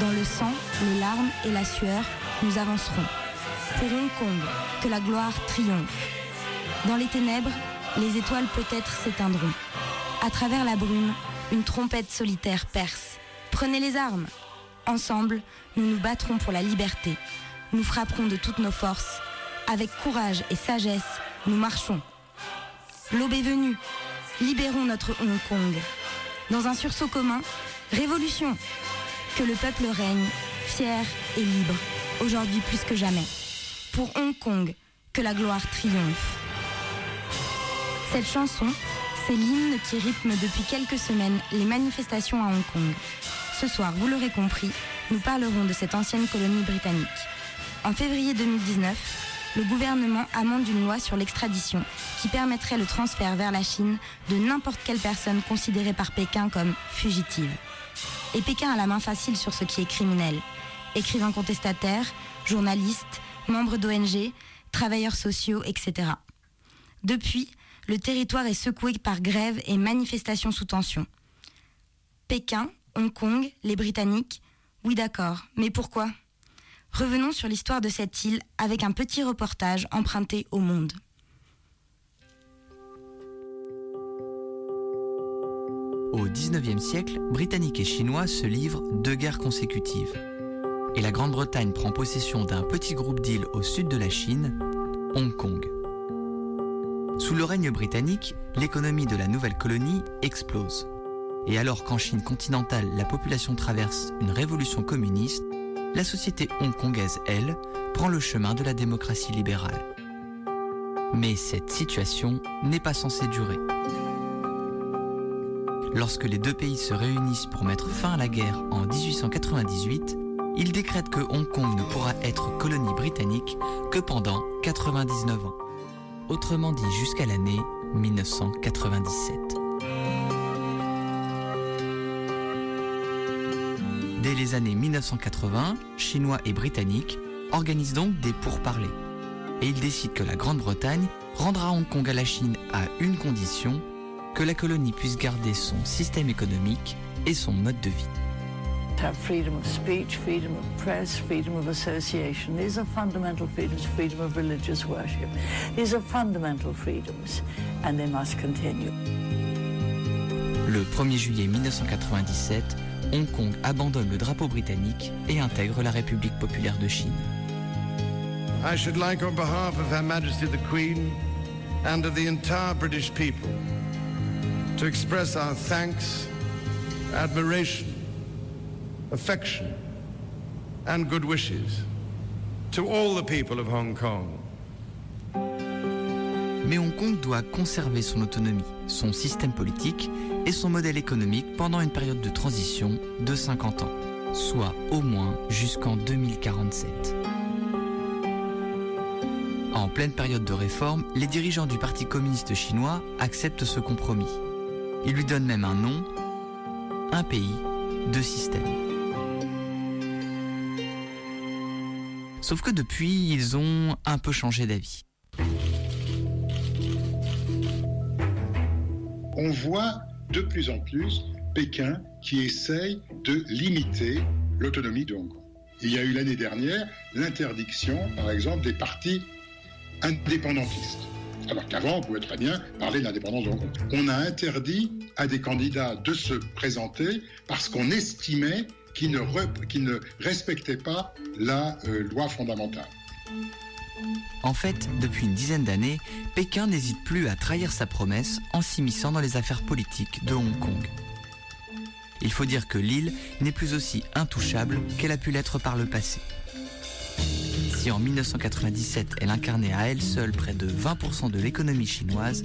Dans le sang, les larmes et la sueur, nous avancerons. Pour Hong Kong, que la gloire triomphe. Dans les ténèbres, les étoiles peut-être s'éteindront. À travers la brume, une trompette solitaire perce. Prenez les armes. Ensemble, nous nous battrons pour la liberté. Nous frapperons de toutes nos forces. Avec courage et sagesse, nous marchons. L'aube est venue. Libérons notre Hong Kong. Dans un sursaut commun, révolution. Que le peuple règne, fier et libre, aujourd'hui plus que jamais. Pour Hong Kong, que la gloire triomphe. Cette chanson, c'est l'hymne qui rythme depuis quelques semaines les manifestations à Hong Kong. Ce soir, vous l'aurez compris, nous parlerons de cette ancienne colonie britannique. En février 2019, le gouvernement amende une loi sur l'extradition qui permettrait le transfert vers la Chine de n'importe quelle personne considérée par Pékin comme fugitive. Et Pékin a la main facile sur ce qui est criminel. Écrivains contestataires, journalistes, membres d'ONG, travailleurs sociaux, etc. Depuis, le territoire est secoué par grèves et manifestations sous tension. Pékin, Hong Kong, les Britanniques, oui d'accord, mais pourquoi? Revenons sur l'histoire de cette île avec un petit reportage emprunté au monde. Au XIXe siècle, Britanniques et Chinois se livrent deux guerres consécutives. Et la Grande-Bretagne prend possession d'un petit groupe d'îles au sud de la Chine, Hong Kong. Sous le règne britannique, l'économie de la nouvelle colonie explose. Et alors qu'en Chine continentale, la population traverse une révolution communiste, la société hongkongaise, elle, prend le chemin de la démocratie libérale. Mais cette situation n'est pas censée durer. Lorsque les deux pays se réunissent pour mettre fin à la guerre en 1898, ils décrètent que Hong Kong ne pourra être colonie britannique que pendant 99 ans. Autrement dit jusqu'à l'année 1997. Dès les années 1980, Chinois et Britanniques organisent donc des pourparlers. Et ils décident que la Grande-Bretagne rendra Hong Kong à la Chine à une condition, que la colonie puisse garder son système économique et son mode de vie. have freedom of speech, freedom of press, freedom of association. These are fundamental freedoms, freedom of religious worship. These are fundamental freedoms and they must continue. Le 1er juillet 1997, Hong Kong abandonne le drapeau britannique et intègre la République populaire de Chine. I should like, on behalf of Her Majesty the Queen and of the entire British people, to express our thanks, admiration, affection, and good wishes to all the people of Hong Kong. Mais Hong Kong doit conserver son autonomie, son système politique et son modèle économique pendant une période de transition de 50 ans, soit au moins jusqu'en 2047. En pleine période de réforme, les dirigeants du Parti communiste chinois acceptent ce compromis. Ils lui donnent même un nom, un pays, deux systèmes. Sauf que depuis, ils ont un peu changé d'avis. On voit de plus en plus Pékin qui essaye de limiter l'autonomie de Hong Kong. Il y a eu l'année dernière l'interdiction, par exemple, des partis indépendantistes. Alors qu'avant, on pouvait très bien parler de l'indépendance de Hong Kong. On a interdit à des candidats de se présenter parce qu'on estimait qu'ils ne, respectaient pas la euh, loi fondamentale. En fait, depuis une dizaine d'années, Pékin n'hésite plus à trahir sa promesse en s'immisçant dans les affaires politiques de Hong Kong. Il faut dire que l'île n'est plus aussi intouchable qu'elle a pu l'être par le passé. En 1997 elle incarnait à elle seule près de 20% de l'économie chinoise,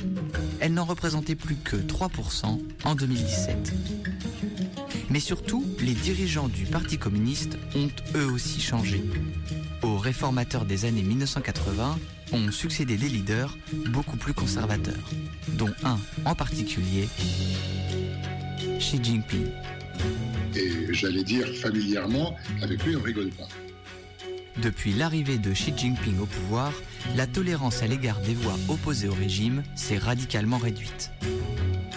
elle n'en représentait plus que 3% en 2017. Mais surtout, les dirigeants du Parti communiste ont eux aussi changé. Aux réformateurs des années 1980 ont succédé des leaders beaucoup plus conservateurs, dont un en particulier, Xi Jinping. Et j'allais dire familièrement, avec lui, on rigole pas. Depuis l'arrivée de Xi Jinping au pouvoir, la tolérance à l'égard des voix opposées au régime s'est radicalement réduite.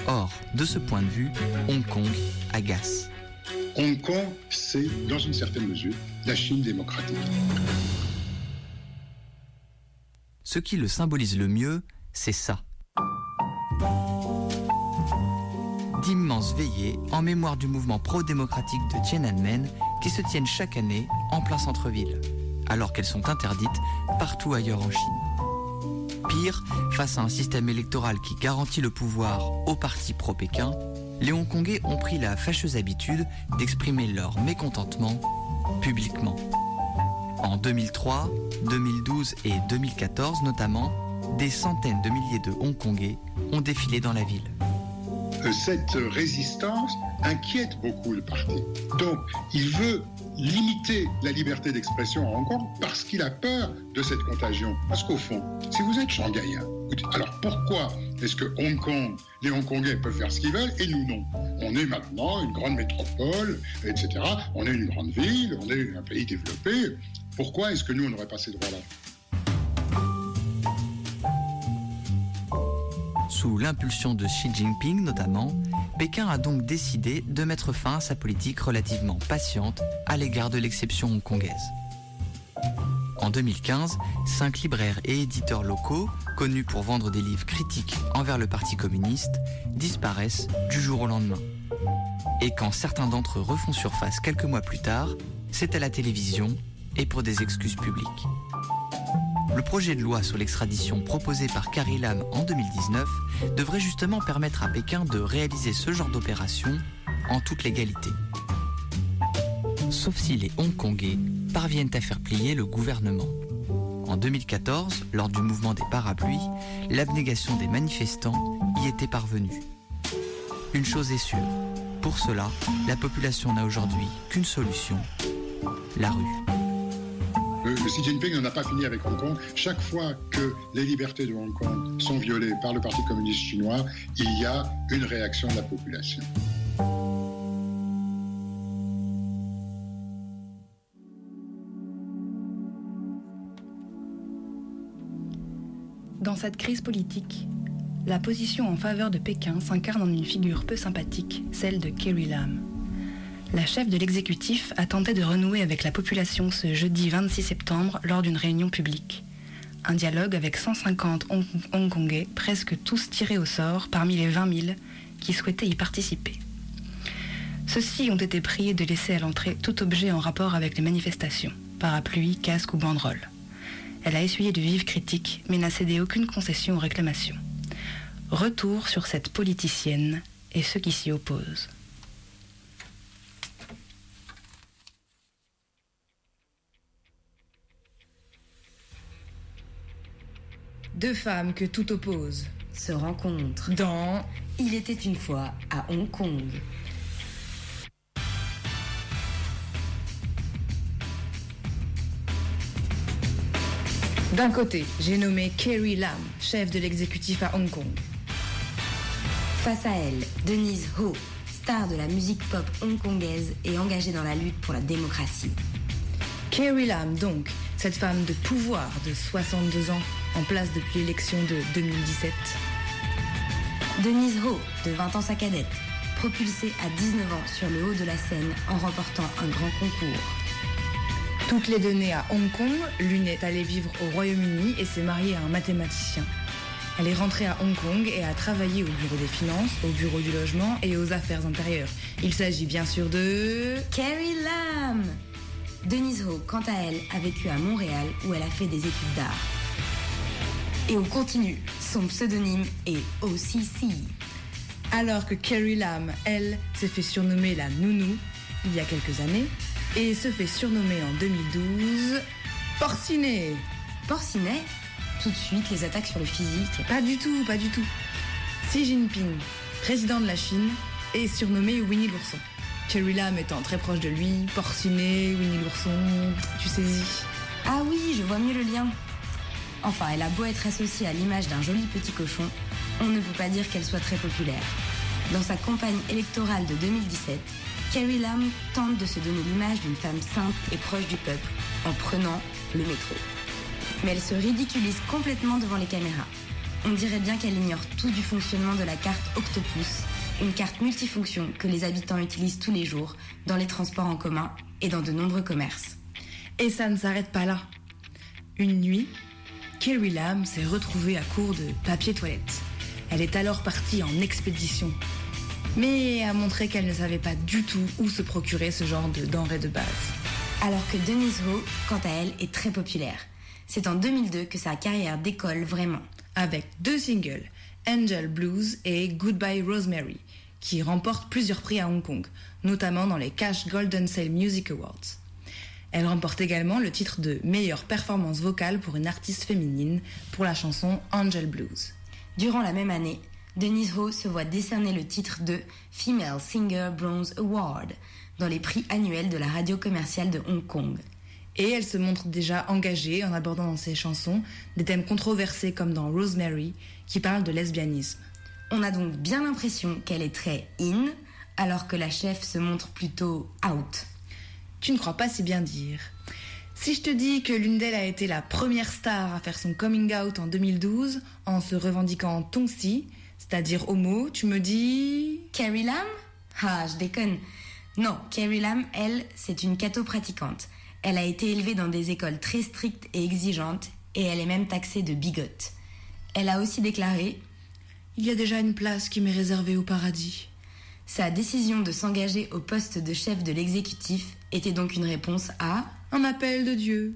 Or, de ce point de vue, Hong Kong agace. Hong Kong, c'est, dans une certaine mesure, la Chine démocratique. Ce qui le symbolise le mieux, c'est ça. D'immenses veillées en mémoire du mouvement pro-démocratique de Tiananmen qui se tiennent chaque année en plein centre-ville, alors qu'elles sont interdites partout ailleurs en Chine. Pire, face à un système électoral qui garantit le pouvoir aux partis pro-Pékin, les Hongkongais ont pris la fâcheuse habitude d'exprimer leur mécontentement publiquement. En 2003, 2012 et 2014 notamment, des centaines de milliers de Hongkongais ont défilé dans la ville. Cette résistance inquiète beaucoup le parti. Donc, il veut limiter la liberté d'expression à Hong Kong parce qu'il a peur de cette contagion. Parce qu'au fond, si vous êtes shanghaïen, alors pourquoi est-ce que Hong Kong, les Hongkongais peuvent faire ce qu'ils veulent et nous non? On est maintenant une grande métropole, etc. On est une grande ville, on est un pays développé. Pourquoi est-ce que nous, on n'aurait pas ces droits-là? Sous l'impulsion de Xi Jinping notamment, Pékin a donc décidé de mettre fin à sa politique relativement patiente à l'égard de l'exception hongkongaise. En 2015, cinq libraires et éditeurs locaux, connus pour vendre des livres critiques envers le Parti communiste, disparaissent du jour au lendemain. Et quand certains d'entre eux refont surface quelques mois plus tard, c'est à la télévision et pour des excuses publiques. Le projet de loi sur l'extradition proposé par Carrie Lam en 2019 devrait justement permettre à Pékin de réaliser ce genre d'opération en toute légalité. Sauf si les Hongkongais parviennent à faire plier le gouvernement. En 2014, lors du mouvement des parapluies, l'abnégation des manifestants y était parvenue. Une chose est sûre, pour cela, la population n'a aujourd'hui qu'une solution, la rue. Xi Jinping n'en a pas fini avec Hong Kong. Chaque fois que les libertés de Hong Kong sont violées par le Parti communiste chinois, il y a une réaction de la population. Dans cette crise politique, la position en faveur de Pékin s'incarne en une figure peu sympathique, celle de Carrie Lam. La chef de l'exécutif a tenté de renouer avec la population ce jeudi 26 septembre lors d'une réunion publique. Un dialogue avec 150 Hong Hongkongais, presque tous tirés au sort parmi les 20 000 qui souhaitaient y participer. Ceux-ci ont été priés de laisser à l'entrée tout objet en rapport avec les manifestations, parapluie, casque ou banderole. Elle a essuyé de vives critiques, mais n'a cédé aucune concession aux réclamations. Retour sur cette politicienne et ceux qui s'y opposent. Deux femmes que tout oppose se rencontrent dans Il était une fois à Hong Kong. D'un côté, j'ai nommé Carrie Lam, chef de l'exécutif à Hong Kong. Face à elle, Denise Ho, star de la musique pop hongkongaise et engagée dans la lutte pour la démocratie. Carrie Lam, donc, cette femme de pouvoir de 62 ans, en place depuis l'élection de 2017. Denise Ho, de 20 ans sa cadette, propulsée à 19 ans sur le haut de la scène en remportant un grand concours. Toutes les données à Hong Kong, l'une est allée vivre au Royaume-Uni et s'est mariée à un mathématicien. Elle est rentrée à Hong Kong et a travaillé au bureau des finances, au bureau du logement et aux affaires intérieures. Il s'agit bien sûr de... Carrie Lam Denise Ho, quant à elle, a vécu à Montréal où elle a fait des études d'art. Et on continue. Son pseudonyme est OCC. Alors que Carrie Lam, elle, s'est fait surnommer la Nounou il y a quelques années et se fait surnommer en 2012 Porcinet. Porcinet? Tout de suite, les attaques sur le physique. Pas du tout, pas du tout. Xi Jinping, président de la Chine, est surnommé Winnie l'ourson. Carrie Lam étant très proche de lui, Porcinet, Winnie l'ourson, tu saisis. Ah oui, je vois mieux le lien. Enfin, elle a beau être associée à l'image d'un joli petit cochon, on ne peut pas dire qu'elle soit très populaire. Dans sa campagne électorale de 2017, Carrie Lam tente de se donner l'image d'une femme simple et proche du peuple en prenant le métro. Mais elle se ridiculise complètement devant les caméras. On dirait bien qu'elle ignore tout du fonctionnement de la carte Octopus, une carte multifonction que les habitants utilisent tous les jours dans les transports en commun et dans de nombreux commerces. Et ça ne s'arrête pas là. Une nuit, Carrie Lam s'est retrouvée à court de papier toilette. Elle est alors partie en expédition, mais a montré qu'elle ne savait pas du tout où se procurer ce genre de denrées de base. Alors que Denise Ho, quant à elle, est très populaire. C'est en 2002 que sa carrière décolle vraiment. Avec deux singles, Angel Blues et Goodbye Rosemary, qui remportent plusieurs prix à Hong Kong, notamment dans les Cash Golden Sale Music Awards. Elle remporte également le titre de meilleure performance vocale pour une artiste féminine pour la chanson Angel Blues. Durant la même année, Denise Ho se voit décerner le titre de Female Singer Bronze Award dans les prix annuels de la radio commerciale de Hong Kong. Et elle se montre déjà engagée en abordant dans ses chansons des thèmes controversés comme dans Rosemary, qui parle de lesbianisme. On a donc bien l'impression qu'elle est très in, alors que la chef se montre plutôt out. Tu ne crois pas si bien dire. Si je te dis que l'une d'elles a été la première star à faire son coming out en 2012 en se revendiquant tonsi, c'est-à-dire homo, tu me dis... Carrie Lam? Ah, je déconne. Non, Carrie Lam, elle, c'est une catho-pratiquante. Elle a été élevée dans des écoles très strictes et exigeantes, et elle est même taxée de bigote. Elle a aussi déclaré Il y a déjà une place qui m'est réservée au paradis. Sa décision de s'engager au poste de chef de l'exécutif était donc une réponse à un appel de Dieu.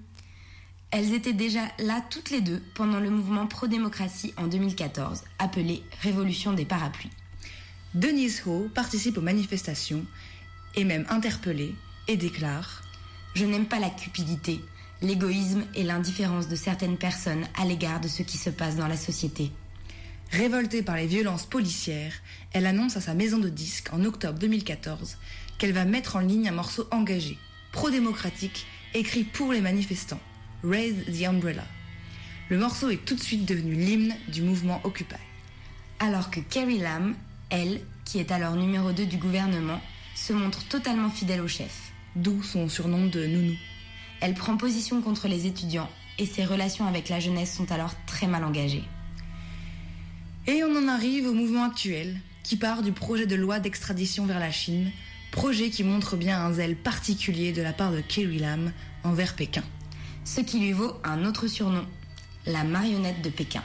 Elles étaient déjà là toutes les deux pendant le mouvement pro-démocratie en 2014, appelé Révolution des parapluies. Denise Ho participe aux manifestations, est même interpellée et déclare Je n'aime pas la cupidité, l'égoïsme et l'indifférence de certaines personnes à l'égard de ce qui se passe dans la société. Révoltée par les violences policières, elle annonce à sa maison de disques en octobre 2014 qu'elle va mettre en ligne un morceau engagé, pro-démocratique, écrit pour les manifestants, Raise the Umbrella. Le morceau est tout de suite devenu l'hymne du mouvement Occupy. Alors que Carrie Lam, elle, qui est alors numéro 2 du gouvernement, se montre totalement fidèle au chef. D'où son surnom de Nounou. Elle prend position contre les étudiants et ses relations avec la jeunesse sont alors très mal engagées. Et on en arrive au mouvement actuel, qui part du projet de loi d'extradition vers la Chine, projet qui montre bien un zèle particulier de la part de Carrie Lam envers Pékin. Ce qui lui vaut un autre surnom, la marionnette de Pékin.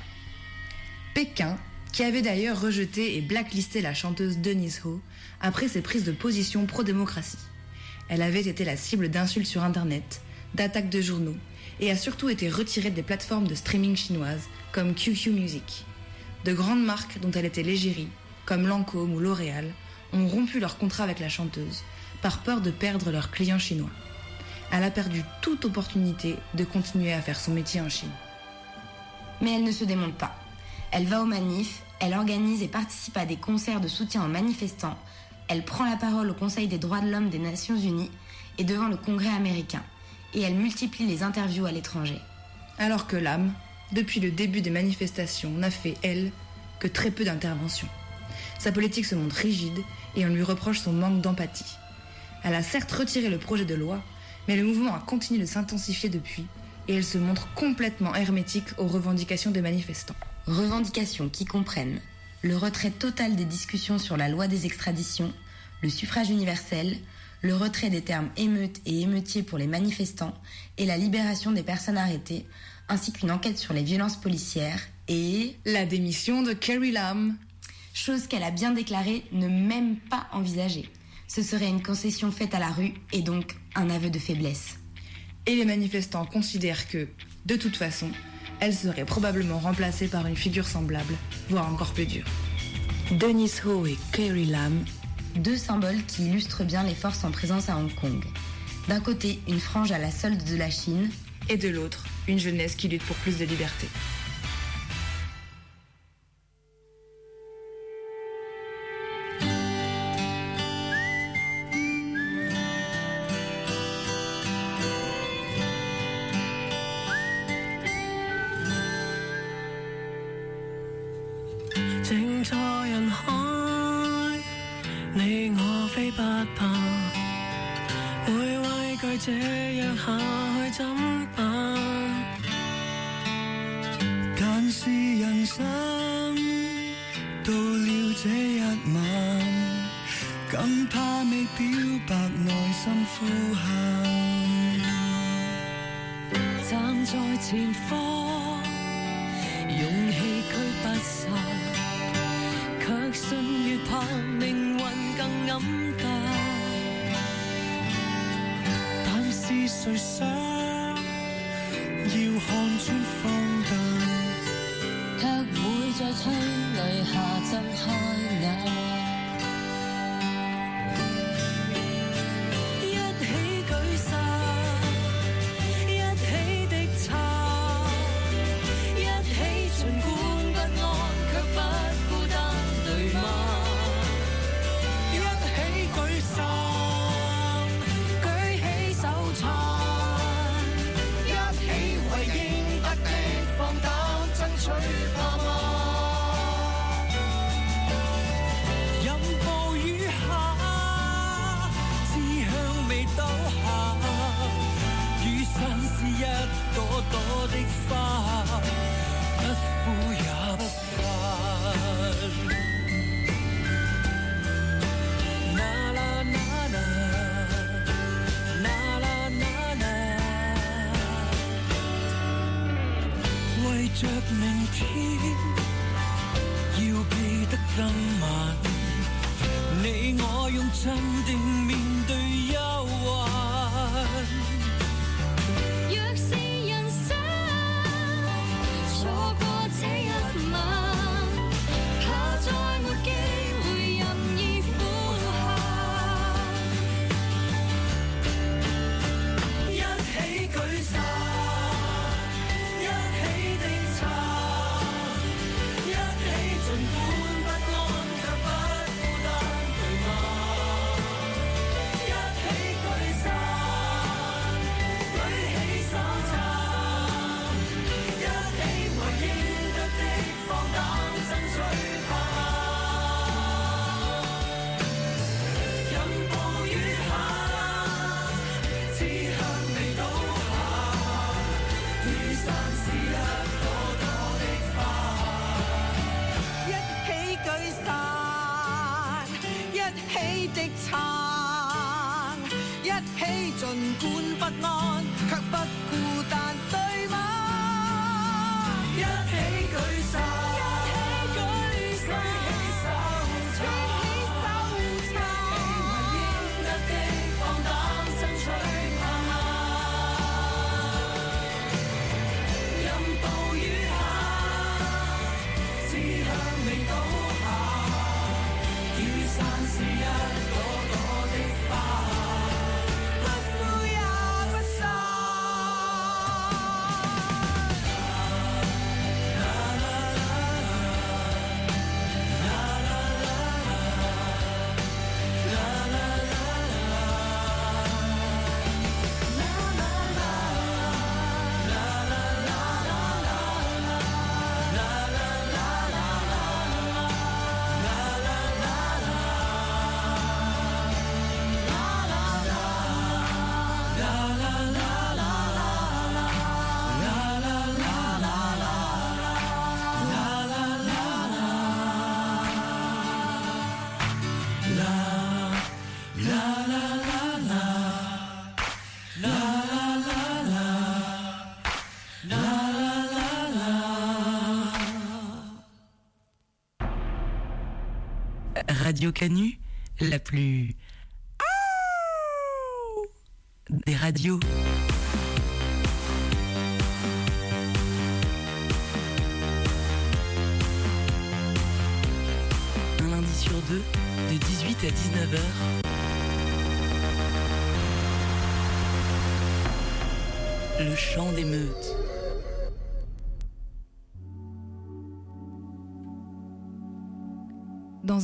Pékin, qui avait d'ailleurs rejeté et blacklisté la chanteuse Denise Ho après ses prises de position pro-démocratie. Elle avait été la cible d'insultes sur Internet, d'attaques de journaux, et a surtout été retirée des plateformes de streaming chinoises comme QQ Music. De grandes marques dont elle était l'égérie, comme Lancôme ou L'Oréal, ont rompu leur contrat avec la chanteuse par peur de perdre leurs clients chinois. Elle a perdu toute opportunité de continuer à faire son métier en Chine. Mais elle ne se démonte pas. Elle va aux manifs, elle organise et participe à des concerts de soutien aux manifestants, elle prend la parole au Conseil des droits de l'homme des Nations Unies et devant le Congrès américain, et elle multiplie les interviews à l'étranger. Alors que l'âme, depuis le début des manifestations, n'a fait, elle, que très peu d'interventions. Sa politique se montre rigide et on lui reproche son manque d'empathie. Elle a certes retiré le projet de loi, mais le mouvement a continué de s'intensifier depuis et elle se montre complètement hermétique aux revendications des manifestants. Revendications qui comprennent le retrait total des discussions sur la loi des extraditions, le suffrage universel, le retrait des termes émeute et émeutier pour les manifestants et la libération des personnes arrêtées, ainsi qu'une enquête sur les violences policières et la démission de Carrie Lam. Chose qu'elle a bien déclarée ne même pas envisagée. Ce serait une concession faite à la rue et donc un aveu de faiblesse. Et les manifestants considèrent que, de toute façon, elle serait probablement remplacée par une figure semblable, voire encore plus dure. Denise Ho et Carrie Lam, deux symboles qui illustrent bien les forces en présence à Hong Kong. D'un côté, une frange à la solde de la Chine, et de l'autre, une jeunesse qui lutte pour plus de liberté. Radio Canu, la plus des radios. Un lundi sur deux, de 18 à 19h. Le chant des meutes.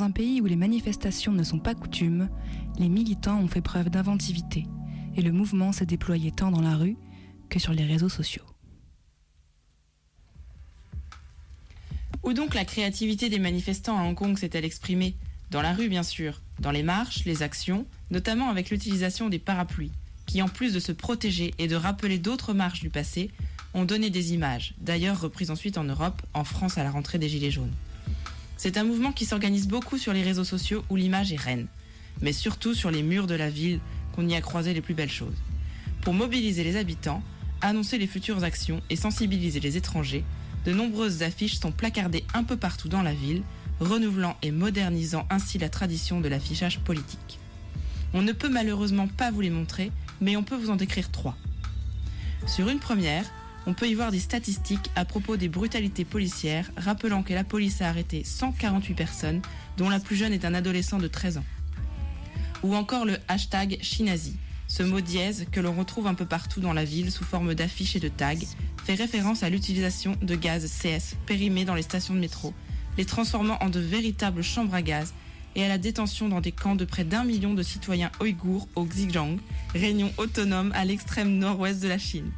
Dans un pays où les manifestations ne sont pas coutumes, les militants ont fait preuve d'inventivité et le mouvement s'est déployé tant dans la rue que sur les réseaux sociaux. Où donc la créativité des manifestants à Hong Kong s'est-elle exprimée? Dans la rue, bien sûr, dans les marches, les actions, notamment avec l'utilisation des parapluies, qui en plus de se protéger et de rappeler d'autres marches du passé, ont donné des images, d'ailleurs reprises ensuite en Europe, en France à la rentrée des Gilets jaunes. C'est un mouvement qui s'organise beaucoup sur les réseaux sociaux où l'image est reine, mais surtout sur les murs de la ville qu'on y a croisé les plus belles choses. Pour mobiliser les habitants, annoncer les futures actions et sensibiliser les étrangers, de nombreuses affiches sont placardées un peu partout dans la ville, renouvelant et modernisant ainsi la tradition de l'affichage politique. On ne peut malheureusement pas vous les montrer, mais on peut vous en décrire trois. Sur une première, on peut y voir des statistiques à propos des brutalités policières, rappelant que la police a arrêté 148 personnes, dont la plus jeune est un adolescent de 13 ans. Ou encore le hashtag Chinazi, ce mot dièse que l'on retrouve un peu partout dans la ville sous forme d'affiches et de tags, fait référence à l'utilisation de gaz CS périmés dans les stations de métro, les transformant en de véritables chambres à gaz et à la détention dans des camps de près d'un million de citoyens ouïghours au Xinjiang, réunion autonome à l'extrême nord-ouest de la Chine.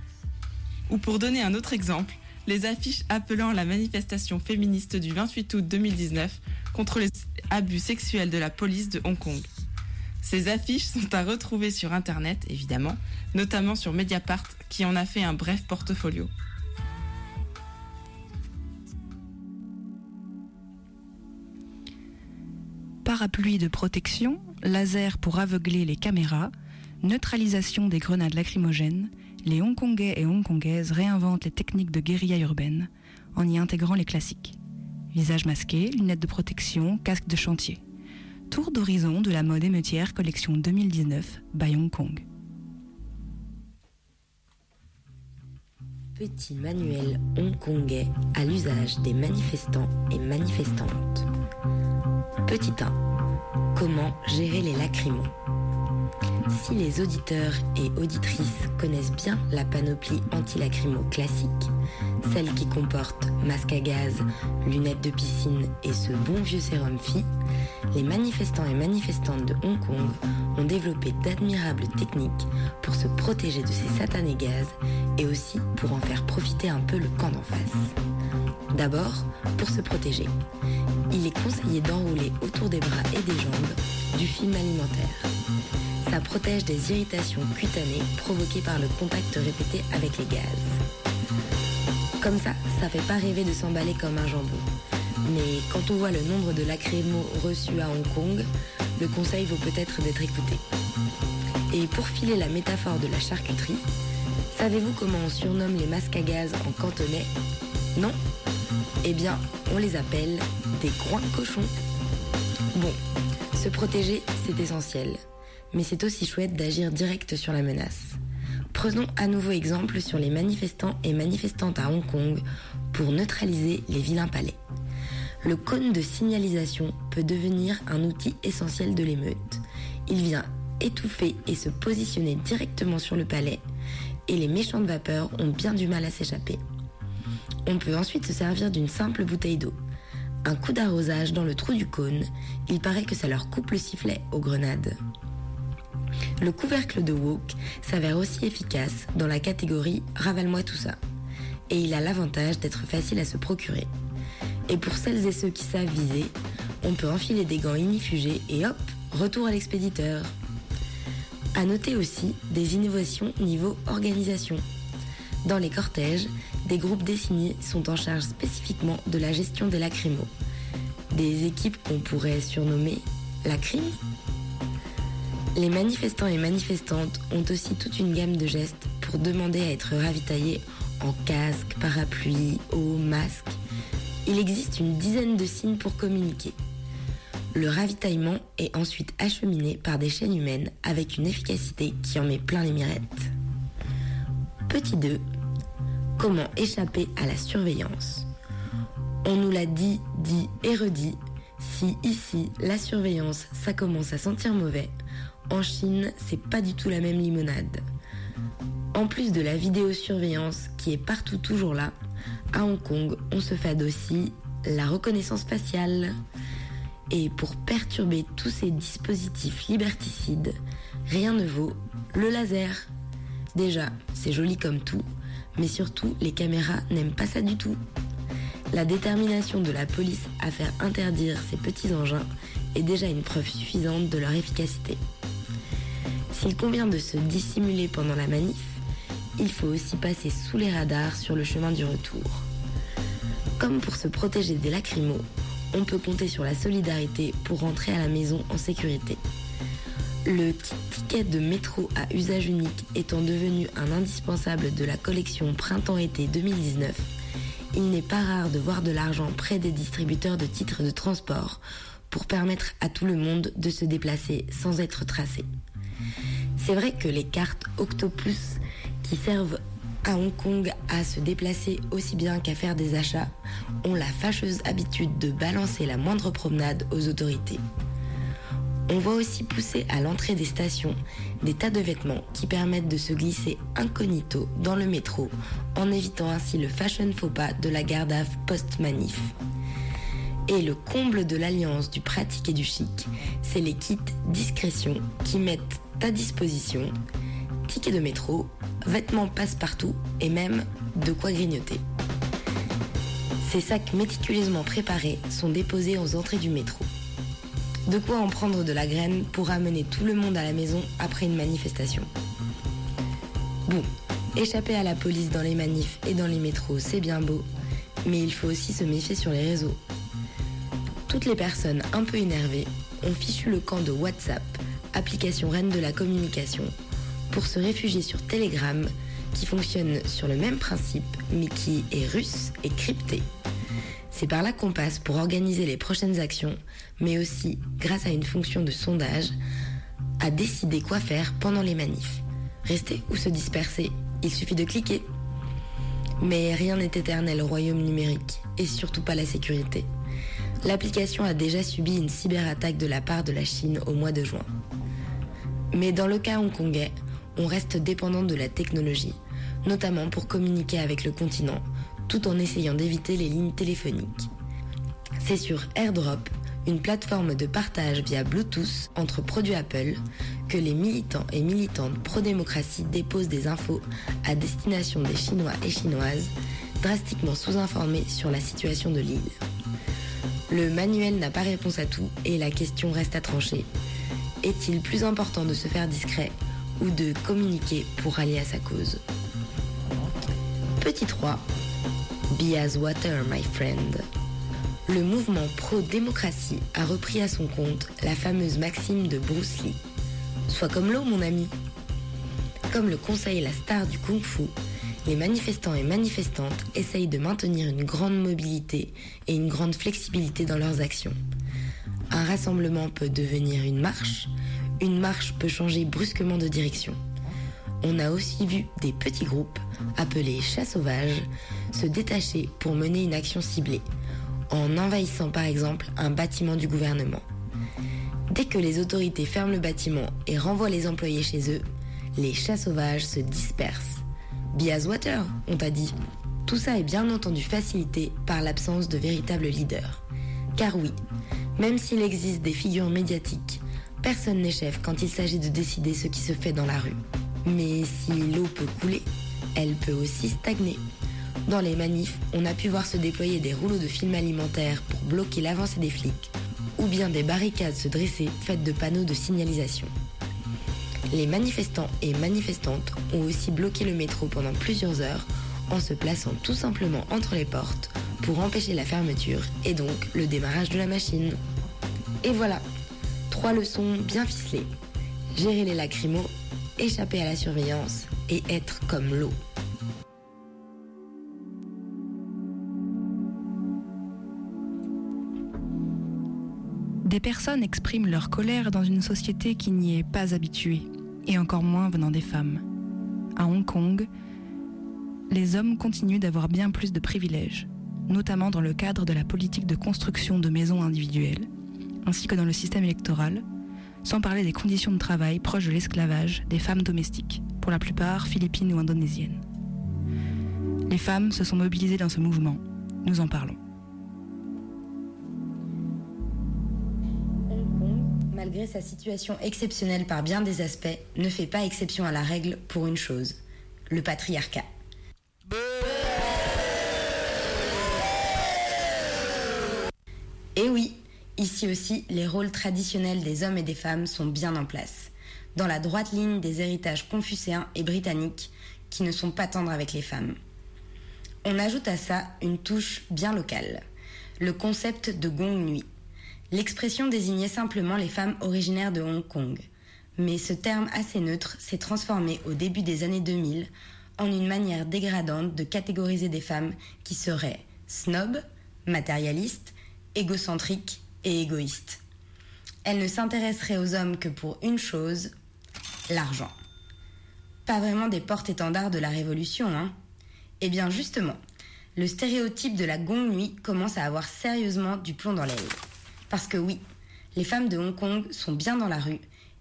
Ou pour donner un autre exemple, les affiches appelant la manifestation féministe du 28 août 2019 contre les abus sexuels de la police de Hong Kong. Ces affiches sont à retrouver sur Internet, évidemment, notamment sur Mediapart, qui en a fait un bref portfolio. Parapluie de protection, laser pour aveugler les caméras, neutralisation des grenades lacrymogènes, les Hongkongais et Hongkongaises réinventent les techniques de guérilla urbaine en y intégrant les classiques. Visage masqué, lunettes de protection, casque de chantier. Tour d'horizon de la mode émeutière collection 2019 by Hong Kong. Petit manuel hongkongais à l'usage des manifestants et manifestantes. Petit 1. Comment gérer les lacrymos? Si les auditeurs et auditrices connaissent bien la panoplie anti-lacrymo classique, celle qui comporte masque à gaz, lunettes de piscine et ce bon vieux sérum phi, les manifestants et manifestantes de Hong Kong ont développé d'admirables techniques pour se protéger de ces satanés gaz et aussi pour en faire profiter un peu le camp d'en face. D'abord, pour se protéger, il est conseillé d'enrouler autour des bras et des jambes du film alimentaire. Ça protège des irritations cutanées provoquées par le contact répété avec les gaz. Comme ça, ça fait pas rêver de s'emballer comme un jambon. Mais quand on voit le nombre de lacrymos reçus à Hong Kong, le conseil vaut peut-être d'être écouté. Et pour filer la métaphore de la charcuterie, savez-vous comment on surnomme les masques à gaz en cantonais? Non? Eh bien, on les appelle des groins de cochon. Bon, se protéger, c'est essentiel. Mais c'est aussi chouette d'agir direct sur la menace. Prenons à nouveau exemple sur les manifestants et manifestantes à Hong Kong pour neutraliser les vilains palais. Le cône de signalisation peut devenir un outil essentiel de l'émeute. Il vient étouffer et se positionner directement sur le palais et les méchantes vapeurs ont bien du mal à s'échapper. On peut ensuite se servir d'une simple bouteille d'eau. Un coup d'arrosage dans le trou du cône, il paraît que ça leur coupe le sifflet aux grenades. Le couvercle de Wok s'avère aussi efficace dans la catégorie Ravale-moi tout ça. Et il a l'avantage d'être facile à se procurer. Et pour celles et ceux qui savent viser, on peut enfiler des gants inifugés et hop, retour à l'expéditeur. À noter aussi des innovations niveau organisation. Dans les cortèges, des groupes désignés sont en charge spécifiquement de la gestion des lacrymos. Des équipes qu'on pourrait surnommer la crime les manifestants et manifestantes ont aussi toute une gamme de gestes pour demander à être ravitaillés en casque, parapluie, eau, masque. Il existe une dizaine de signes pour communiquer. Le ravitaillement est ensuite acheminé par des chaînes humaines avec une efficacité qui en met plein les mirettes. Petit 2. Comment échapper à la surveillance? On nous l'a dit, dit et redit. Si ici, la surveillance, ça commence à sentir mauvais, en Chine, c'est pas du tout la même limonade. En plus de la vidéosurveillance qui est partout toujours là, à Hong Kong, on se fade aussi la reconnaissance faciale. Et pour perturber tous ces dispositifs liberticides, rien ne vaut le laser. Déjà, c'est joli comme tout, mais surtout, les caméras n'aiment pas ça du tout. La détermination de la police à faire interdire ces petits engins est déjà une preuve suffisante de leur efficacité. S'il convient de se dissimuler pendant la manif, il faut aussi passer sous les radars sur le chemin du retour. Comme pour se protéger des lacrymos, on peut compter sur la solidarité pour rentrer à la maison en sécurité. Le ti- ticket de métro à usage unique étant devenu un indispensable de la collection Printemps-été 2019, il n'est pas rare de voir de l'argent près des distributeurs de titres de transport pour permettre à tout le monde de se déplacer sans être tracé. C'est vrai que les cartes Octopus qui servent à Hong Kong à se déplacer aussi bien qu'à faire des achats ont la fâcheuse habitude de balancer la moindre promenade aux autorités. On voit aussi pousser à l'entrée des stations des tas de vêtements qui permettent de se glisser incognito dans le métro en évitant ainsi le fashion faux pas de la garde à post-manif. Et le comble de l'alliance du pratique et du chic, c'est les kits discrétion qui mettent disposition tickets de métro, vêtements passe-partout et même de quoi grignoter. Ces sacs méticuleusement préparés sont déposés aux entrées du métro. De quoi en prendre de la graine pour amener tout le monde à la maison après une manifestation. Bon, échapper à la police dans les manifs et dans les métros, c'est bien beau, mais il faut aussi se méfier sur les réseaux. Toutes les personnes un peu énervées ont fichu le camp de WhatsApp, application reine de la communication, pour se réfugier sur Telegram, qui fonctionne sur le même principe, mais qui est russe et crypté. C'est par là qu'on passe pour organiser les prochaines actions, mais aussi, grâce à une fonction de sondage, à décider quoi faire pendant les manifs. Rester ou se disperser, il suffit de cliquer. Mais rien n'est éternel au royaume numérique, et surtout pas la sécurité. L'application a déjà subi une cyberattaque de la part de la Chine au mois de juin. Mais dans le cas hongkongais, on reste dépendant de la technologie, notamment pour communiquer avec le continent, tout en essayant d'éviter les lignes téléphoniques. C'est sur AirDrop, une plateforme de partage via Bluetooth entre produits Apple, que les militants et militantes pro-démocratie déposent des infos à destination des Chinois et Chinoises, drastiquement sous-informés sur la situation de l'île. Le manuel n'a pas réponse à tout et la question reste à trancher. Est-il plus important de se faire discret ou de communiquer pour rallier à sa cause Petit 3. Be as water, my friend. Le mouvement pro-démocratie a repris à son compte la fameuse maxime de Bruce Lee. Sois comme l'eau, mon ami. Comme le conseille la star du kung-fu, les manifestants et manifestantes essayent de maintenir une grande mobilité et une grande flexibilité dans leurs actions. Un rassemblement peut devenir une marche, une marche peut changer brusquement de direction. On a aussi vu des petits groupes, appelés chats sauvages, se détacher pour mener une action ciblée, en envahissant par exemple un bâtiment du gouvernement. Dès que les autorités ferment le bâtiment et renvoient les employés chez eux, les chats sauvages se dispersent. Be as water, on t'a dit. Tout ça est bien entendu facilité par l'absence de véritables leaders. Car oui, même s'il existe des figures médiatiques, personne n'est chef quand il s'agit de décider ce qui se fait dans la rue. Mais si l'eau peut couler, elle peut aussi stagner. Dans les manifs, on a pu voir se déployer des rouleaux de films alimentaires pour bloquer l'avancée des flics, ou bien des barricades se dresser faites de panneaux de signalisation. Les manifestants et manifestantes ont aussi bloqué le métro pendant plusieurs heures en se plaçant tout simplement entre les portes pour empêcher la fermeture et donc le démarrage de la machine. Et voilà, trois leçons bien ficelées. Gérer les lacrymos, échapper à la surveillance et être comme l'eau. Des personnes expriment leur colère dans une société qui n'y est pas habituée, et encore moins venant des femmes. À Hong Kong, les hommes continuent d'avoir bien plus de privilèges, notamment dans le cadre de la politique de construction de maisons individuelles, ainsi que dans le système électoral, sans parler des conditions de travail proches de l'esclavage des femmes domestiques, pour la plupart philippines ou indonésiennes. Les femmes se sont mobilisées dans ce mouvement, nous en parlons. Hong Kong, malgré sa situation exceptionnelle par bien des aspects, ne fait pas exception à la règle pour une chose, le patriarcat. Et oui, ici aussi, les rôles traditionnels des hommes et des femmes sont bien en place. dans la droite ligne des héritages confucéens et britanniques qui ne sont pas tendres avec les femmes. On ajoute à ça une touche bien locale, le concept de gong nuit. L'expression désignait simplement les femmes originaires de Hong Kong, mais ce terme assez neutre s'est transformé au début des années 2000 en une manière dégradante de catégoriser des femmes qui seraient snob, matérialistes, égocentriques et égoïstes. Elles ne s'intéresseraient aux hommes que pour une chose, l'argent. Pas vraiment des porte-étendards de la Révolution, hein Eh bien justement, le stéréotype de la gong commence à avoir sérieusement du plomb dans l'aile. Parce que oui, les femmes de Hong Kong sont bien dans la rue,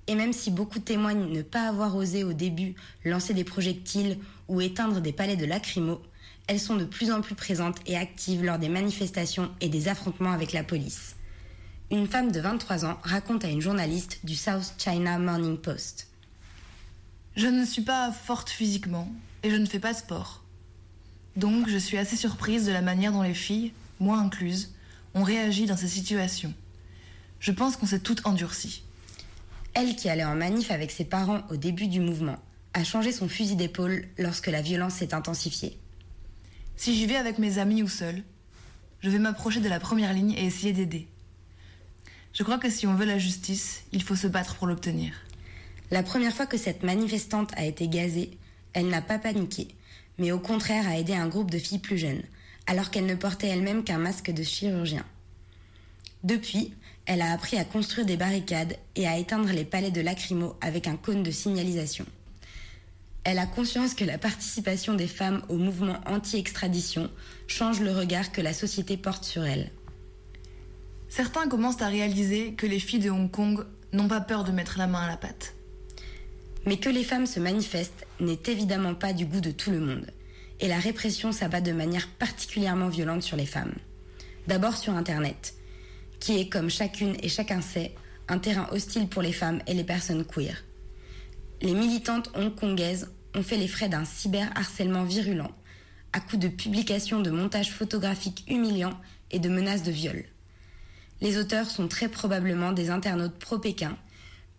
et même si beaucoup témoignent ne pas avoir osé au début lancer des projectiles ou éteindre des palais de lacrymo, elles sont de plus en plus présentes et actives lors des manifestations et des affrontements avec la police. Une femme de 23 ans raconte à une journaliste du South China Morning Post. Je ne suis pas forte physiquement et je ne fais pas de sport. Donc je suis assez surprise de la manière dont les filles, moi incluses, ont réagi dans ces situations. Je pense qu'on s'est toutes endurcies. Elle qui allait en manif avec ses parents au début du mouvement a changé son fusil d'épaule lorsque la violence s'est intensifiée. Si j'y vais avec mes amis ou seule, je vais m'approcher de la première ligne et essayer d'aider. Je crois que si on veut la justice, il faut se battre pour l'obtenir. La première fois que cette manifestante a été gazée, elle n'a pas paniqué, mais au contraire a aidé un groupe de filles plus jeunes, alors qu'elle ne portait elle-même qu'un masque de chirurgien. Depuis, elle a appris à construire des barricades et à éteindre les palais de lacrymo avec un cône de signalisation. Elle a conscience que la participation des femmes au mouvement anti-extradition change le regard que la société porte sur elles. Certains commencent à réaliser que les filles de Hong Kong n'ont pas peur de mettre la main à la pâte. Mais que les femmes se manifestent n'est évidemment pas du goût de tout le monde. Et la répression s'abat de manière particulièrement violente sur les femmes. D'abord sur Internet, qui est, comme chacune et chacun sait, un terrain hostile pour les femmes et les personnes queer. Les militantes hongkongaises ont fait les frais d'un cyberharcèlement virulent, à coup de publications de montages photographiques humiliants et de menaces de viol. Les auteurs sont très probablement des internautes pro-Pékin,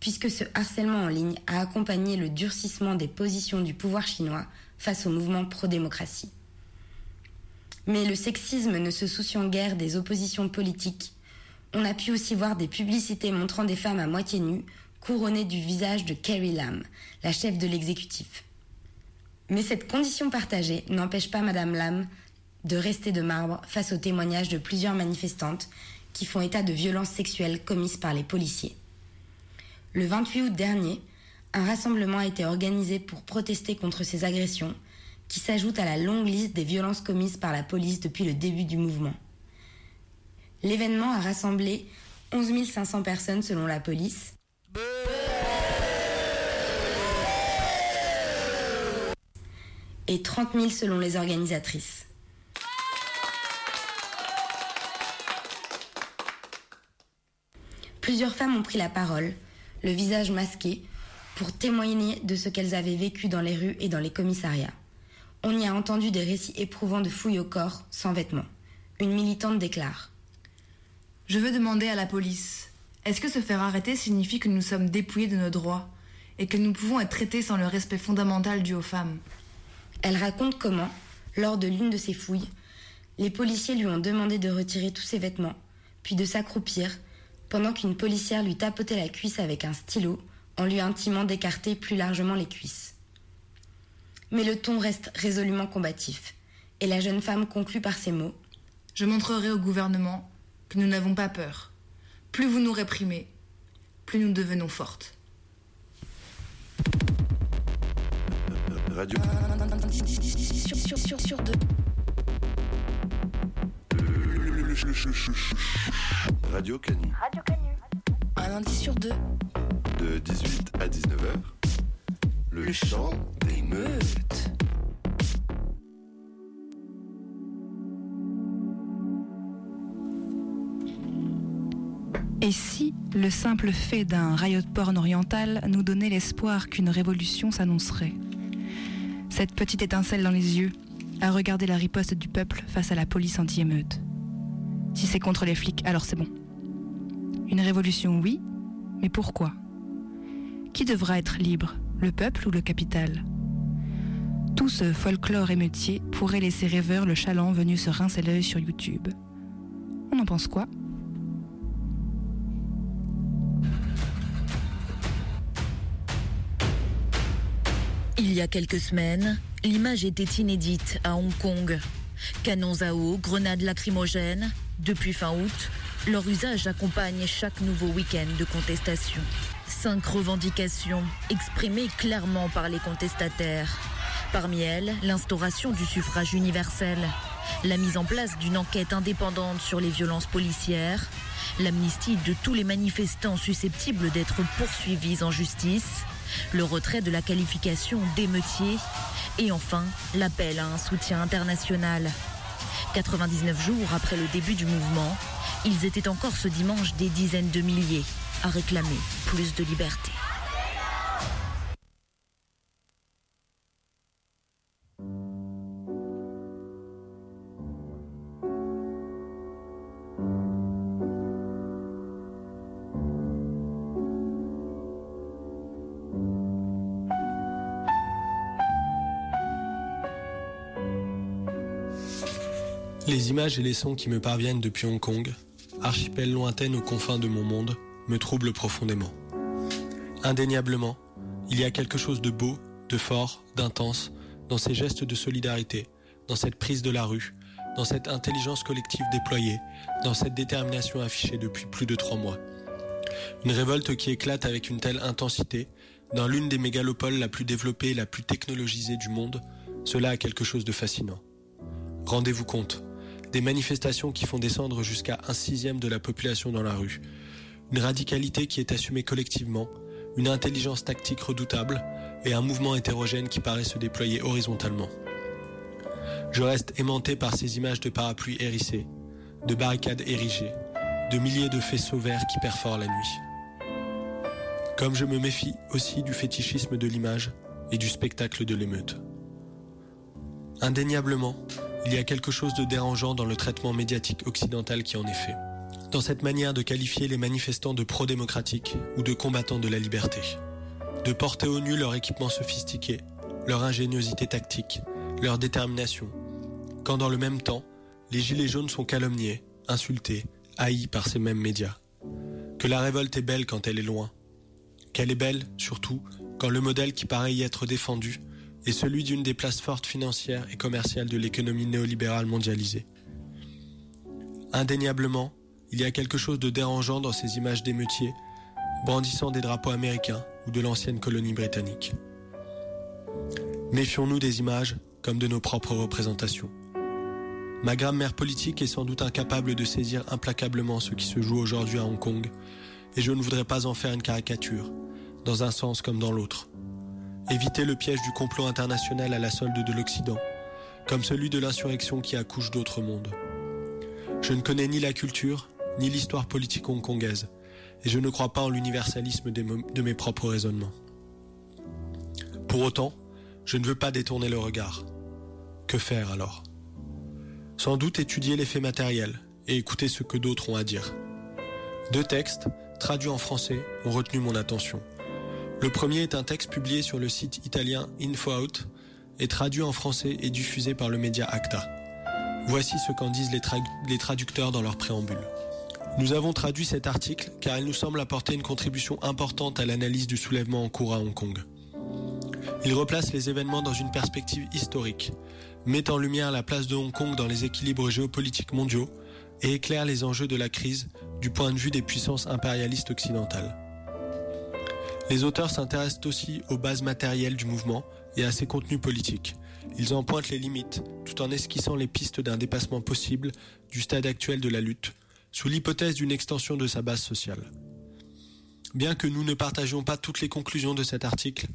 puisque ce harcèlement en ligne a accompagné le durcissement des positions du pouvoir chinois face au mouvement pro-démocratie. Mais le sexisme ne se souciant guère des oppositions politiques, on a pu aussi voir des publicités montrant des femmes à moitié nues, couronnées du visage de Carrie Lam, la chef de l'exécutif. Mais cette condition partagée n'empêche pas Madame Lam de rester de marbre face aux témoignages de plusieurs manifestantes qui font état de violences sexuelles commises par les policiers. Le 28 août dernier, un rassemblement a été organisé pour protester contre ces agressions, qui s'ajoutent à la longue liste des violences commises par la police depuis le début du mouvement. L'événement a rassemblé 11 500 personnes selon la police. Et 30 000 selon les organisatrices. Plusieurs femmes ont pris la parole, le visage masqué, pour témoigner de ce qu'elles avaient vécu dans les rues et dans les commissariats. On y a entendu des récits éprouvants de fouilles au corps, sans vêtements. Une militante déclare Je veux demander à la police est-ce que se faire arrêter signifie que nous sommes dépouillés de nos droits et que nous pouvons être traités sans le respect fondamental dû aux femmes? Elle raconte comment, lors de l'une de ces fouilles, les policiers lui ont demandé de retirer tous ses vêtements, puis de s'accroupir, pendant qu'une policière lui tapotait la cuisse avec un stylo en lui intimant d'écarter plus largement les cuisses. Mais le ton reste résolument combatif, et la jeune femme conclut par ces mots Je montrerai au gouvernement que nous n'avons pas peur. Plus vous nous réprimez, plus nous devenons fortes. Radio. Sur, sur, sur, sur deux. Radio Canu. Radio Canu. Un lundi sur deux. De 18 à 19h. Le, chant des meutes. Et si le simple fait d'un riot porn oriental nous donnait l'espoir qu'une révolution s'annoncerait? Cette petite étincelle dans les yeux, à regarder la riposte du peuple face à la police anti-émeute. Si c'est contre les flics, alors c'est bon. Une révolution, oui, mais pourquoi? Qui devra être libre, le peuple ou le capital? Tout ce folklore émeutier pourrait laisser rêveur le chaland venu se rincer l'œil sur YouTube. On en pense quoi? Il y a quelques semaines, l'image était inédite à Hong Kong. Canons à eau, grenades lacrymogènes. Depuis fin août, leur usage accompagne chaque nouveau week-end de contestation. Cinq revendications exprimées clairement par les contestataires. Parmi elles, l'instauration du suffrage universel, la mise en place d'une enquête indépendante sur les violences policières, l'amnistie de tous les manifestants susceptibles d'être poursuivis en justice, le retrait de la qualification d'émeutier et enfin l'appel à un soutien international. 99 jours après le début du mouvement, ils étaient encore ce dimanche des dizaines de milliers à réclamer plus de liberté. Images et les sons qui me parviennent depuis Hong Kong, archipel lointaine aux confins de mon monde, me troublent profondément. Indéniablement, il y a quelque chose de beau, de fort, d'intense dans ces gestes de solidarité, dans cette prise de la rue, dans cette intelligence collective déployée, dans cette détermination affichée depuis plus de trois mois. Une révolte qui éclate avec une telle intensité, dans l'une des mégalopoles la plus développée et la plus technologisée du monde, cela a quelque chose de fascinant. Rendez-vous compte, des manifestations qui font descendre jusqu'à un sixième de la population dans la rue, une radicalité qui est assumée collectivement, une intelligence tactique redoutable et un mouvement hétérogène qui paraît se déployer horizontalement. Je reste aimanté par ces images de parapluies hérissés, de barricades érigées, de milliers de faisceaux verts qui perforent la nuit. Comme je me méfie aussi du fétichisme de l'image et du spectacle de l'émeute. Indéniablement, il y a quelque chose de dérangeant dans le traitement médiatique occidental qui en est fait. Dans cette manière de qualifier les manifestants de pro-démocratiques ou de combattants de la liberté. De porter au nu leur équipement sophistiqué, leur ingéniosité tactique, leur détermination. Quand dans le même temps, les gilets jaunes sont calomniés, insultés, haïs par ces mêmes médias. Que la révolte est belle quand elle est loin. Qu'elle est belle, surtout, quand le modèle qui paraît y être défendu est celui d'une des places fortes financières et commerciales de l'économie néolibérale mondialisée. Indéniablement, il y a quelque chose de dérangeant dans ces images d'émeutiers, brandissant des drapeaux américains ou de l'ancienne colonie britannique. Méfions-nous des images comme de nos propres représentations. Ma grammaire politique est sans doute incapable de saisir implacablement ce qui se joue aujourd'hui à Hong Kong, et je ne voudrais pas en faire une caricature, dans un sens comme dans l'autre. Éviter le piège du complot international à la solde de l'Occident, comme celui de l'insurrection qui accouche d'autres mondes. Je ne connais ni la culture, ni l'histoire politique hongkongaise, et je ne crois pas en l'universalisme de mes propres raisonnements. Pour autant, je ne veux pas détourner le regard. Que faire alors? Sans doute étudier les faits matériels et écouter ce que d'autres ont à dire. Deux textes, traduits en français, ont retenu mon attention. Le premier est un texte publié sur le site italien InfoOut et traduit en français et diffusé par le média Acta. Voici ce qu'en disent les, tra- les traducteurs dans leur préambule. Nous avons traduit cet article car il nous semble apporter une contribution importante à l'analyse du soulèvement en cours à Hong Kong. Il replace les événements dans une perspective historique, met en lumière la place de Hong Kong dans les équilibres géopolitiques mondiaux et éclaire les enjeux de la crise du point de vue des puissances impérialistes occidentales. Les auteurs s'intéressent aussi aux bases matérielles du mouvement et à ses contenus politiques. Ils en pointent les limites, tout en esquissant les pistes d'un dépassement possible du stade actuel de la lutte, sous l'hypothèse d'une extension de sa base sociale. Bien que nous ne partagions pas toutes les conclusions de cet article,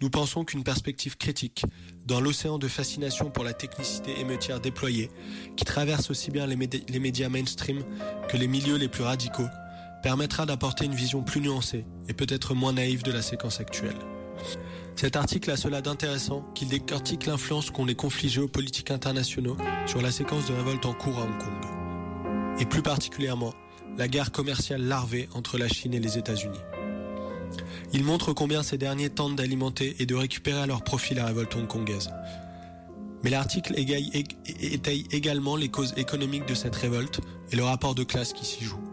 nous pensons qu'une perspective critique, dans l'océan de fascination pour la technicité émeutière déployée, qui traverse aussi bien les, médi- les médias mainstream que les milieux les plus radicaux, permettra d'apporter une vision plus nuancée et peut-être moins naïve de la séquence actuelle. Cet article a cela d'intéressant qu'il décortique l'influence qu'ont les conflits géopolitiques internationaux sur la séquence de révolte en cours à Hong Kong. Et plus particulièrement, la guerre commerciale larvée entre la Chine et les États-Unis. Il montre combien ces derniers tentent d'alimenter et de récupérer à leur profit la révolte hongkongaise. Mais l'article étaye également les causes économiques de cette révolte et le rapport de classe qui s'y joue.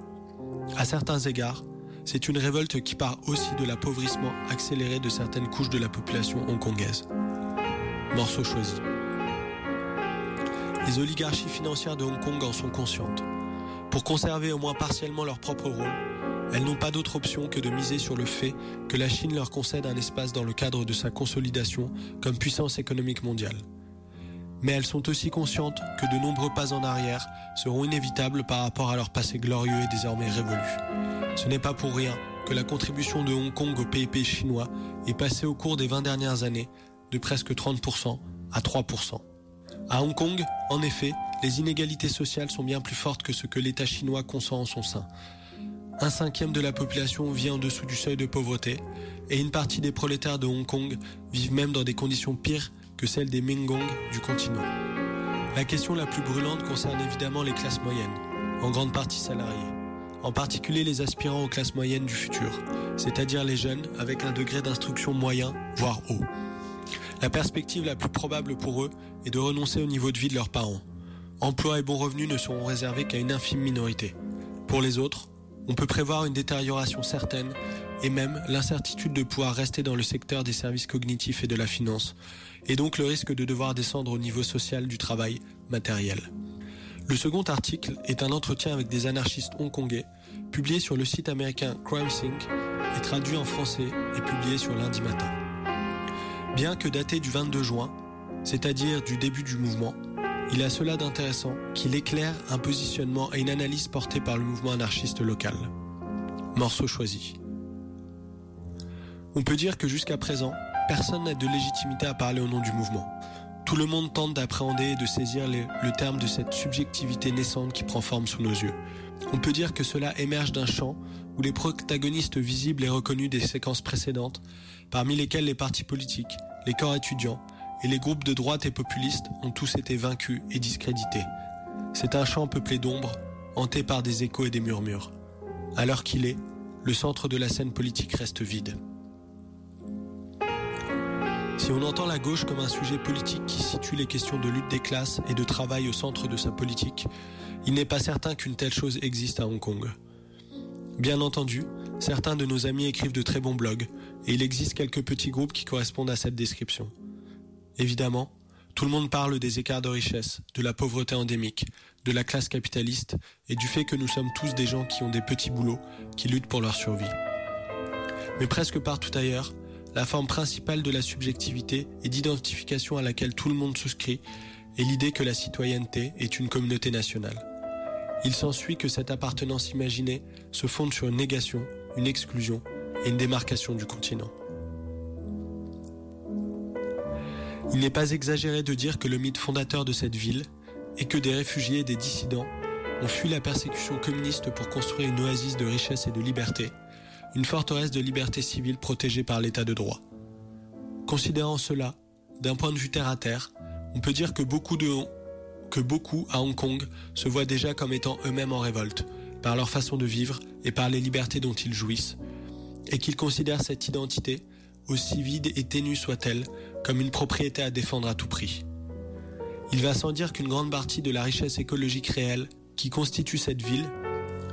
À certains égards, c'est une révolte qui part aussi de l'appauvrissement accéléré de certaines couches de la population hongkongaise. Morceau choisi. Les oligarchies financières de Hong Kong en sont conscientes. Pour conserver au moins partiellement leur propre rôle, elles n'ont pas d'autre option que de miser sur le fait que la Chine leur concède un espace dans le cadre de sa consolidation comme puissance économique mondiale. Mais elles sont aussi conscientes que de nombreux pas en arrière seront inévitables par rapport à leur passé glorieux et désormais révolu. Ce n'est pas pour rien que la contribution de Hong Kong au PIB chinois est passée au cours des 20 dernières années de presque 30% à 3%. À Hong Kong, en effet, les inégalités sociales sont bien plus fortes que ce que l'État chinois consent en son sein. Un cinquième de la population vit en dessous du seuil de pauvreté et une partie des prolétaires de Hong Kong vivent même dans des conditions pires que celles des Mengong du continent. La question la plus brûlante concerne évidemment les classes moyennes, en grande partie salariées, en particulier les aspirants aux classes moyennes du futur, c'est-à-dire les jeunes avec un degré d'instruction moyen, voire haut. La perspective la plus probable pour eux est de renoncer au niveau de vie de leurs parents. Emploi et bons revenus ne seront réservés qu'à une infime minorité. Pour les autres, on peut prévoir une détérioration certaine et même l'incertitude de pouvoir rester dans le secteur des services cognitifs et de la finance, et donc le risque de devoir descendre au niveau social du travail matériel. Le second article est un entretien avec des anarchistes hongkongais, publié sur le site américain CrimesInc et traduit en français et publié sur lundi matin. Bien que daté du 22 juin, c'est-à-dire du début du mouvement, il a cela d'intéressant qu'il éclaire un positionnement et une analyse portée par le mouvement anarchiste local. Morceau choisi. On peut dire que jusqu'à présent, personne n'a de légitimité à parler au nom du mouvement. Tout le monde tente d'appréhender et de saisir le terme de cette subjectivité naissante qui prend forme sous nos yeux. On peut dire que cela émerge d'un champ où les protagonistes visibles et reconnus des séquences précédentes, parmi lesquels les partis politiques, les corps étudiants et les groupes de droite et populistes ont tous été vaincus et discrédités. C'est un champ peuplé d'ombres, hanté par des échos et des murmures. À l'heure qu'il est, le centre de la scène politique reste vide. Si on entend la gauche comme un sujet politique qui situe les questions de lutte des classes et de travail au centre de sa politique, il n'est pas certain qu'une telle chose existe à Hong Kong. Bien entendu, certains de nos amis écrivent de très bons blogs, et il existe quelques petits groupes qui correspondent à cette description. Évidemment, tout le monde parle des écarts de richesse, de la pauvreté endémique, de la classe capitaliste et du fait que nous sommes tous des gens qui ont des petits boulots, qui luttent pour leur survie. Mais presque partout ailleurs, la forme principale de la subjectivité et d'identification à laquelle tout le monde souscrit est l'idée que la citoyenneté est une communauté nationale. Il s'ensuit que cette appartenance imaginée se fonde sur une négation, une exclusion et une démarcation du continent. Il n'est pas exagéré de dire que le mythe fondateur de cette ville est que des réfugiés et des dissidents ont fui la persécution communiste pour construire une oasis de richesse et de liberté, une forteresse de liberté civile protégée par l'état de droit. Considérant cela, d'un point de vue terre à terre, on peut dire que beaucoup, de, que beaucoup à Hong Kong se voient déjà comme étant eux-mêmes en révolte, par leur façon de vivre et par les libertés dont ils jouissent, et qu'ils considèrent cette identité, aussi vide et ténue soit-elle, comme une propriété à défendre à tout prix. Il va sans dire qu'une grande partie de la richesse écologique réelle qui constitue cette ville,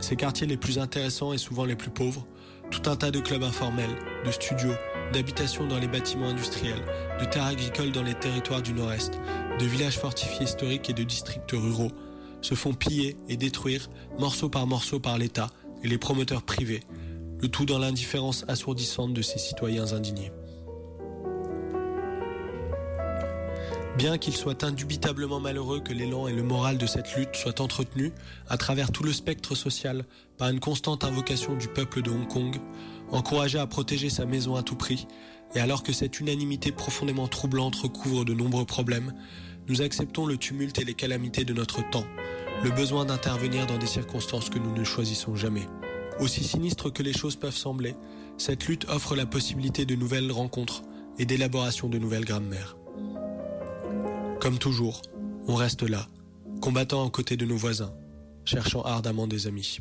ses quartiers les plus intéressants et souvent les plus pauvres, tout un tas de clubs informels, de studios, d'habitations dans les bâtiments industriels, de terres agricoles dans les territoires du nord-est, de villages fortifiés historiques et de districts ruraux, se font piller et détruire morceau par morceau par l'État et les promoteurs privés, le tout dans l'indifférence assourdissante de ces citoyens indignés. Bien qu'il soit indubitablement malheureux que l'élan et le moral de cette lutte soient entretenus à travers tout le spectre social par une constante invocation du peuple de Hong Kong, encouragé à protéger sa maison à tout prix, et alors que cette unanimité profondément troublante recouvre de nombreux problèmes, nous acceptons le tumulte et les calamités de notre temps, le besoin d'intervenir dans des circonstances que nous ne choisissons jamais. Aussi sinistre que les choses peuvent sembler, cette lutte offre la possibilité de nouvelles rencontres et d'élaboration de nouvelles grammaires. Comme toujours, on reste là, combattant aux côtés de nos voisins, cherchant ardemment des amis.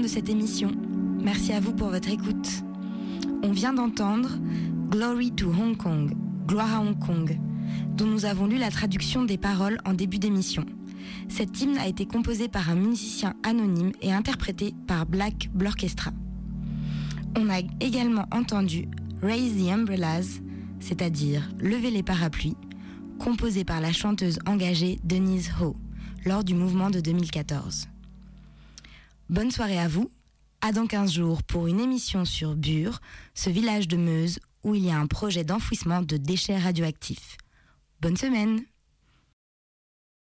De cette émission. Merci à vous pour votre écoute. On vient d'entendre Glory to Hong Kong, Gloire à Hong Kong, dont nous avons lu la traduction des paroles en début d'émission. Cet hymne a été composé par un musicien anonyme et interprété par Black Blorchestra. On a également entendu Raise the Umbrellas, c'est-à-dire Lever les parapluies, composé par la chanteuse engagée Denise Ho lors du mouvement de 2014. Bonne soirée à vous. À dans 15 jours pour une émission sur Bure, ce village de Meuse où il y a un projet d'enfouissement de déchets radioactifs. Bonne semaine